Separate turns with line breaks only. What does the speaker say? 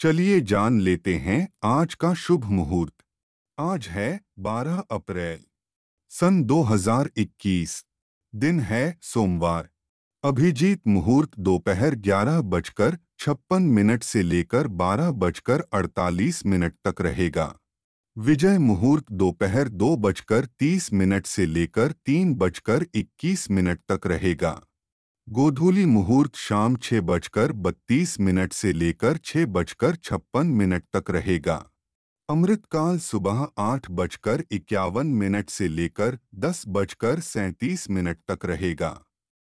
चलिए जान लेते हैं आज का शुभ मुहूर्त। आज है 12 अप्रैल, सन 2021 दिन है सोमवार। अभिजीत मुहूर्त दोपहर ग्यारह बजकर छप्पन मिनट से लेकर बारह बजकर अड़तालीस मिनट तक रहेगा। विजय मुहूर्त दोपहर दो बजकर तीस मिनट से लेकर तीन बजकर इक्कीस मिनट तक रहेगा। गोधूली मुहूर्त शाम छह बजकर बत्तीस मिनट से लेकर छह बजकर छप्पन मिनट तक रहेगा। अमृतकाल सुबह आठ बजकर इक्यावन मिनट से लेकर दस बजकर सैंतीस मिनट तक रहेगा।